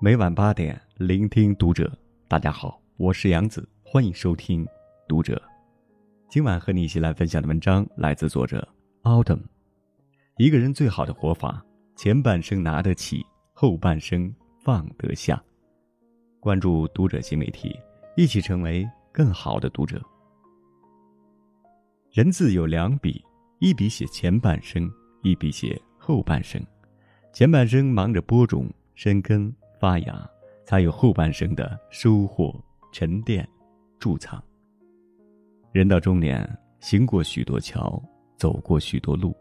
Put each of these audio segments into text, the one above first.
每晚八点，聆听读者。大家好，我是杨子，欢迎收听《读者》。今晚和你一起来分享的文章来自作者 Autumn。一个人最好的活法，前半生拿得起，后半生放得下。关注《读者》新媒体，一起成为更好的读者。人字有两笔，一笔写前半生，一笔写后半生。前半生忙着播种、生根。发芽，才有后半生的收获、沉淀、贮藏。人到中年，行过许多桥，走过许多路，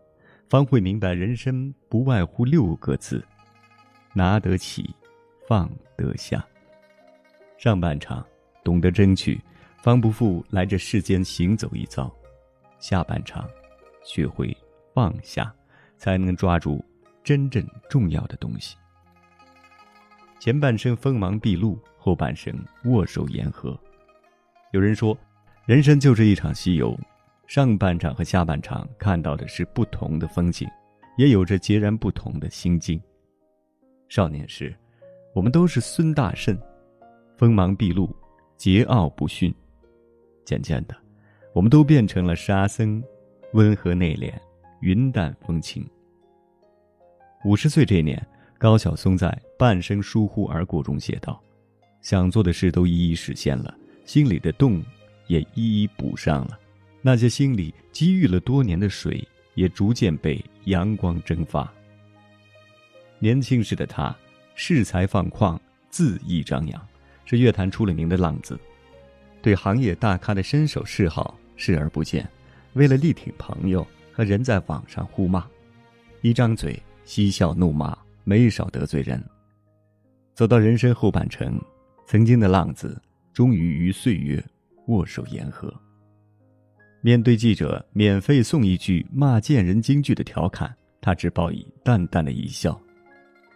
方会明白，人生不外乎六个字：拿得起，放得下。上半场懂得争取，方不负来这世间行走一遭；下半场，学会放下，才能抓住真正重要的东西。前半生锋芒毕露，后半生握手言和。有人说，人生就是一场西游，上半场和下半场看到的是不同的风景，也有着截然不同的心境。少年时，我们都是孙大圣，锋芒毕露，桀骜不驯；渐渐的，我们都变成了沙僧，温和内敛，云淡风轻。五十岁这年。高晓松在《半生疏忽而过》中写道：“想做的事都一一实现了，心里的洞也一一补上了，那些心里积郁了多年的水，也逐渐被阳光蒸发。”年轻时的他，恃才放旷，恣意张扬，是乐坛出了名的浪子，对行业大咖的身手嗜好视而不见，为了力挺朋友和人在网上互骂，一张嘴嬉笑怒骂。没少得罪人。走到人生后半程，曾经的浪子终于与岁月握手言和。面对记者免费送一句骂贱人京剧的调侃，他只报以淡淡的一笑。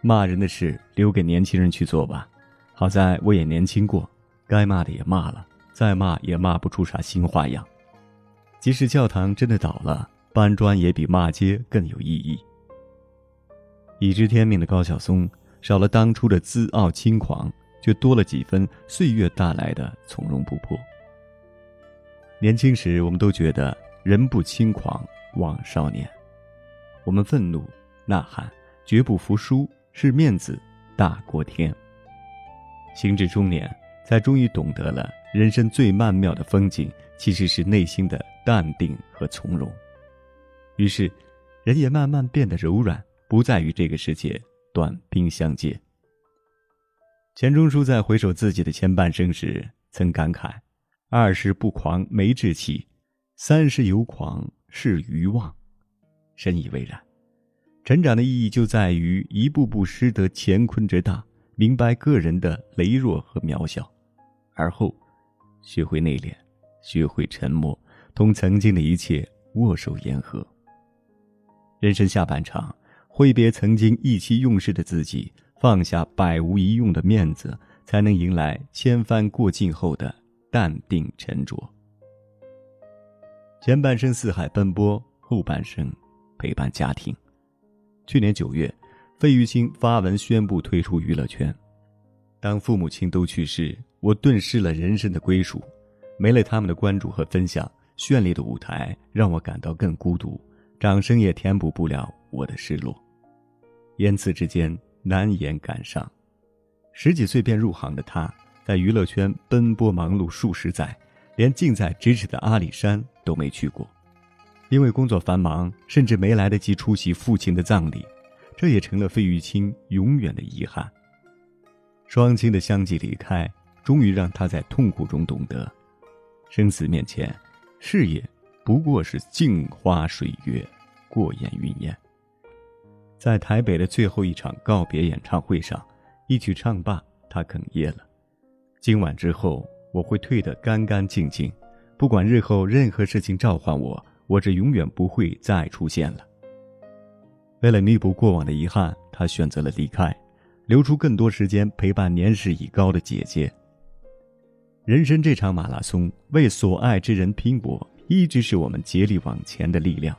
骂人的事留给年轻人去做吧。好在我也年轻过，该骂的也骂了，再骂也骂不出啥新花样。即使教堂真的倒了，搬砖也比骂街更有意义。已知天命的高晓松，少了当初的自傲轻狂，却多了几分岁月带来的从容不迫。年轻时，我们都觉得人不轻狂枉少年，我们愤怒、呐喊，绝不服输，是面子大过天。行至中年，才终于懂得了人生最曼妙的风景，其实是内心的淡定和从容。于是，人也慢慢变得柔软。不再与这个世界短兵相接。钱钟书在回首自己的前半生时，曾感慨：“二十不狂没志气，三十有狂是愚妄。”深以为然。成长的意义就在于一步步识得乾坤之大，明白个人的羸弱和渺小，而后学会内敛，学会沉默，同曾经的一切握手言和。人生下半场。挥别曾经意气用事的自己，放下百无一用的面子，才能迎来千帆过尽后的淡定沉着。前半生四海奔波，后半生陪伴家庭。去年九月，费玉清发文宣布退出娱乐圈。当父母亲都去世，我顿失了人生的归属，没了他们的关注和分享，绚丽的舞台让我感到更孤独，掌声也填补不了我的失落。言辞之间难言感伤。十几岁便入行的他，在娱乐圈奔波忙碌数十载，连近在咫尺的阿里山都没去过，因为工作繁忙，甚至没来得及出席父亲的葬礼，这也成了费玉清永远的遗憾。双亲的相继离开，终于让他在痛苦中懂得，生死面前，事业不过是镜花水月，过眼云烟。在台北的最后一场告别演唱会上，一曲唱罢，他哽咽了。今晚之后，我会退得干干净净，不管日后任何事情召唤我，我这永远不会再出现了。为了弥补过往的遗憾，他选择了离开，留出更多时间陪伴年事已高的姐姐。人生这场马拉松，为所爱之人拼搏，一直是我们竭力往前的力量。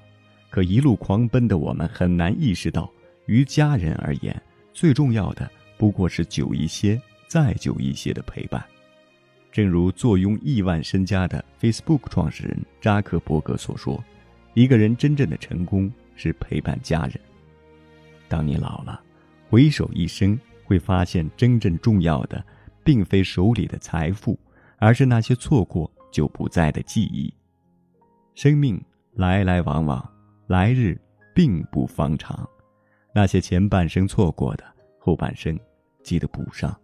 可一路狂奔的我们，很难意识到，于家人而言，最重要的不过是久一些、再久一些的陪伴。正如坐拥亿万身家的 Facebook 创始人扎克伯格所说：“一个人真正的成功是陪伴家人。当你老了，回首一生，会发现真正重要的，并非手里的财富，而是那些错过就不在的记忆。生命来来往往，来日并不方长。”那些前半生错过的，后半生记得补上。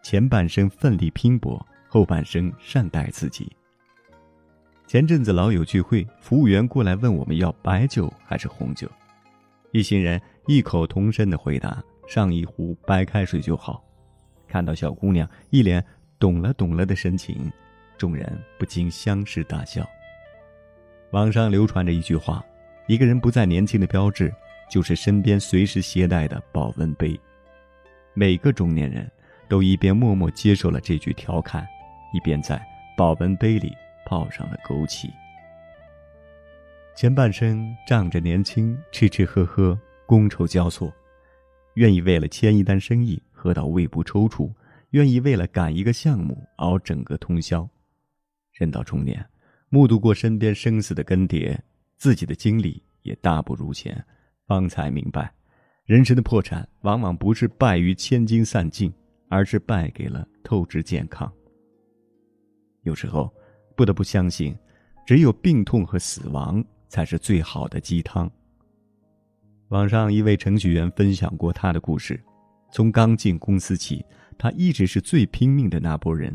前半生奋力拼搏，后半生善待自己。前阵子老友聚会，服务员过来问我们要白酒还是红酒，一行人异口同声的回答：上一壶白开水就好。看到小姑娘一脸懂了懂了的神情，众人不禁相视大笑。网上流传着一句话。一个人不再年轻的标志，就是身边随时携带的保温杯。每个中年人都一边默默接受了这句调侃，一边在保温杯里泡上了枸杞。前半生仗着年轻，吃吃喝喝，觥筹交错，愿意为了签一单生意喝到胃部抽搐，愿意为了赶一个项目熬整个通宵。人到中年，目睹过身边生死的更迭。自己的经历也大不如前，方才明白，人生的破产往往不是败于千金散尽，而是败给了透支健康。有时候，不得不相信，只有病痛和死亡才是最好的鸡汤。网上一位程序员分享过他的故事：从刚进公司起，他一直是最拼命的那波人，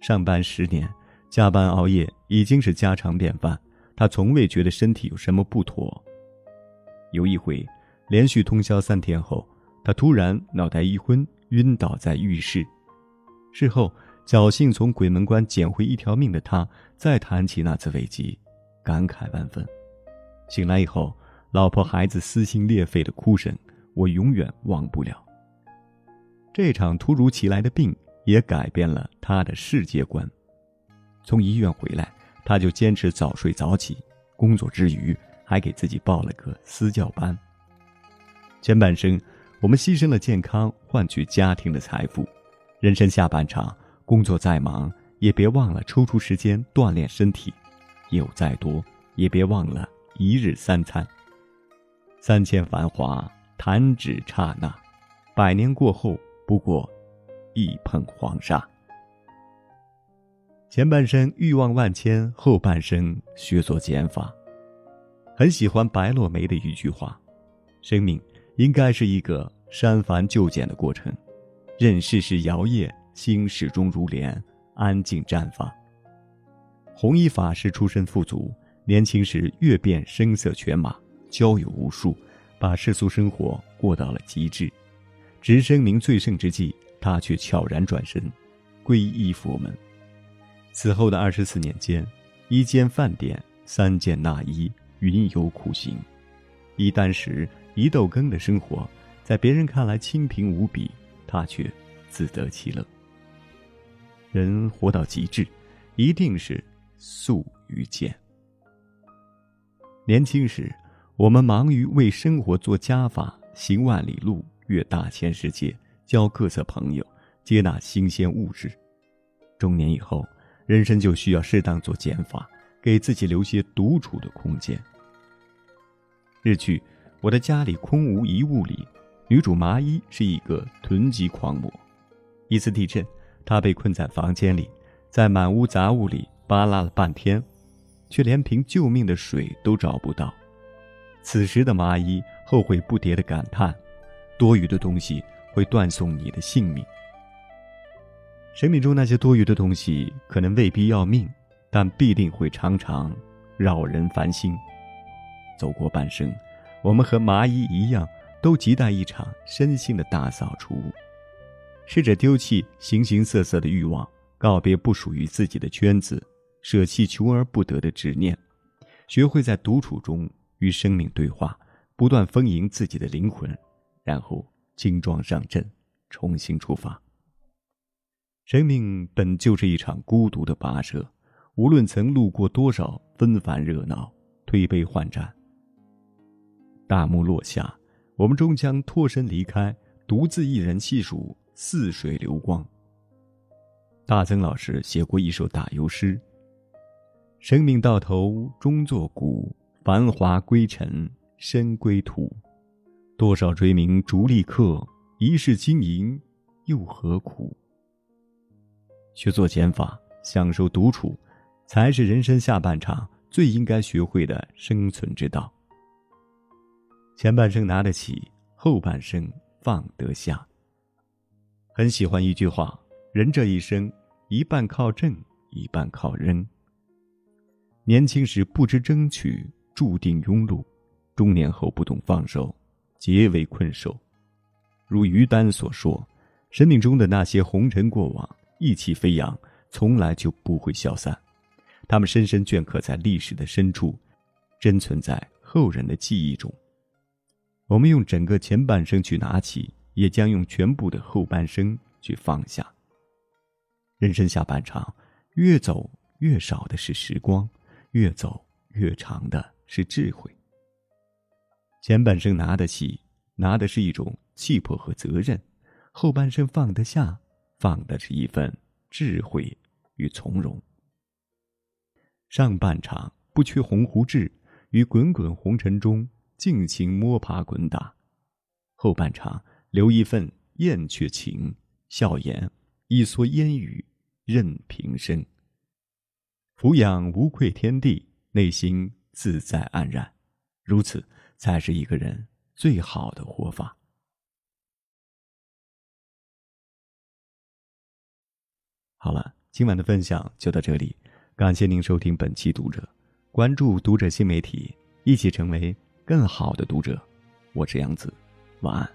上班十年，加班熬夜已经是家常便饭。他从未觉得身体有什么不妥。有一回，连续通宵三天后，他突然脑袋一昏，晕倒在浴室。事后侥幸从鬼门关捡回一条命的他，再谈起那次危机，感慨万分。醒来以后，老婆孩子撕心裂肺的哭声，我永远忘不了。这场突如其来的病也改变了他的世界观。从医院回来。他就坚持早睡早起，工作之余还给自己报了个私教班。前半生，我们牺牲了健康换取家庭的财富；人生下半场，工作再忙也别忘了抽出时间锻炼身体，有再多也别忘了一日三餐。三千繁华弹指刹那，百年过后不过一捧黄沙。前半生欲望万千，后半生学做减法。很喜欢白落梅的一句话：“生命应该是一个删繁就简的过程，任世事摇曳，心始终如莲，安静绽放。”弘一法师出身富足，年轻时阅遍声色犬马，交友无数，把世俗生活过到了极致。值生名最盛之际，他却悄然转身，皈依佛门。此后的二十四年间，一间饭店，三件纳衣，云游苦行，一箪食，一豆羹的生活，在别人看来清贫无比，他却自得其乐。人活到极致，一定是素与简。年轻时，我们忙于为生活做加法，行万里路，阅大千世界，交各色朋友，接纳新鲜物质。中年以后，人生就需要适当做减法，给自己留些独处的空间。日剧《我的家里空无一物》里，女主麻衣是一个囤积狂魔。一次地震，她被困在房间里，在满屋杂物里扒拉了半天，却连瓶救命的水都找不到。此时的麻衣后悔不迭的感叹：“多余的东西会断送你的性命。”生命中那些多余的东西，可能未必要命，但必定会常常扰人烦心。走过半生，我们和蚂蚁一样，都亟待一场身心的大扫除。试着丢弃形形色色的欲望，告别不属于自己的圈子，舍弃求而不得的执念，学会在独处中与生命对话，不断丰盈自己的灵魂，然后轻装上阵，重新出发。生命本就是一场孤独的跋涉，无论曾路过多少纷繁热闹、推杯换盏，大幕落下，我们终将脱身离开，独自一人细数似水流光。大曾老师写过一首打油诗：“生命到头终作古，繁华归尘身归土。多少追名逐利客，一世经营又何苦？”学做减法，享受独处，才是人生下半场最应该学会的生存之道。前半生拿得起，后半生放得下。很喜欢一句话：人这一生，一半靠挣，一半靠扔。年轻时不知争取，注定庸碌；中年后不懂放手，皆为困兽。如于丹所说，生命中的那些红尘过往，意气飞扬，从来就不会消散，他们深深镌刻在历史的深处，珍存在后人的记忆中。我们用整个前半生去拿起，也将用全部的后半生去放下。人生下半场，越走越少的是时光，越走越长的是智慧。前半生拿得起，拿的是一种气魄和责任；后半生放得下，放的是一份智慧与从容。上半场不缺鸿鹄志，于滚滚红尘中。尽情摸爬滚打，后半场留一份燕雀情，笑颜一蓑烟雨任平生。俯仰无愧天地，内心自在安然，如此才是一个人最好的活法。好了，今晚的分享就到这里，感谢您收听本期读者，关注读者新媒体，一起成为。更好的读者，我是杨子，晚安。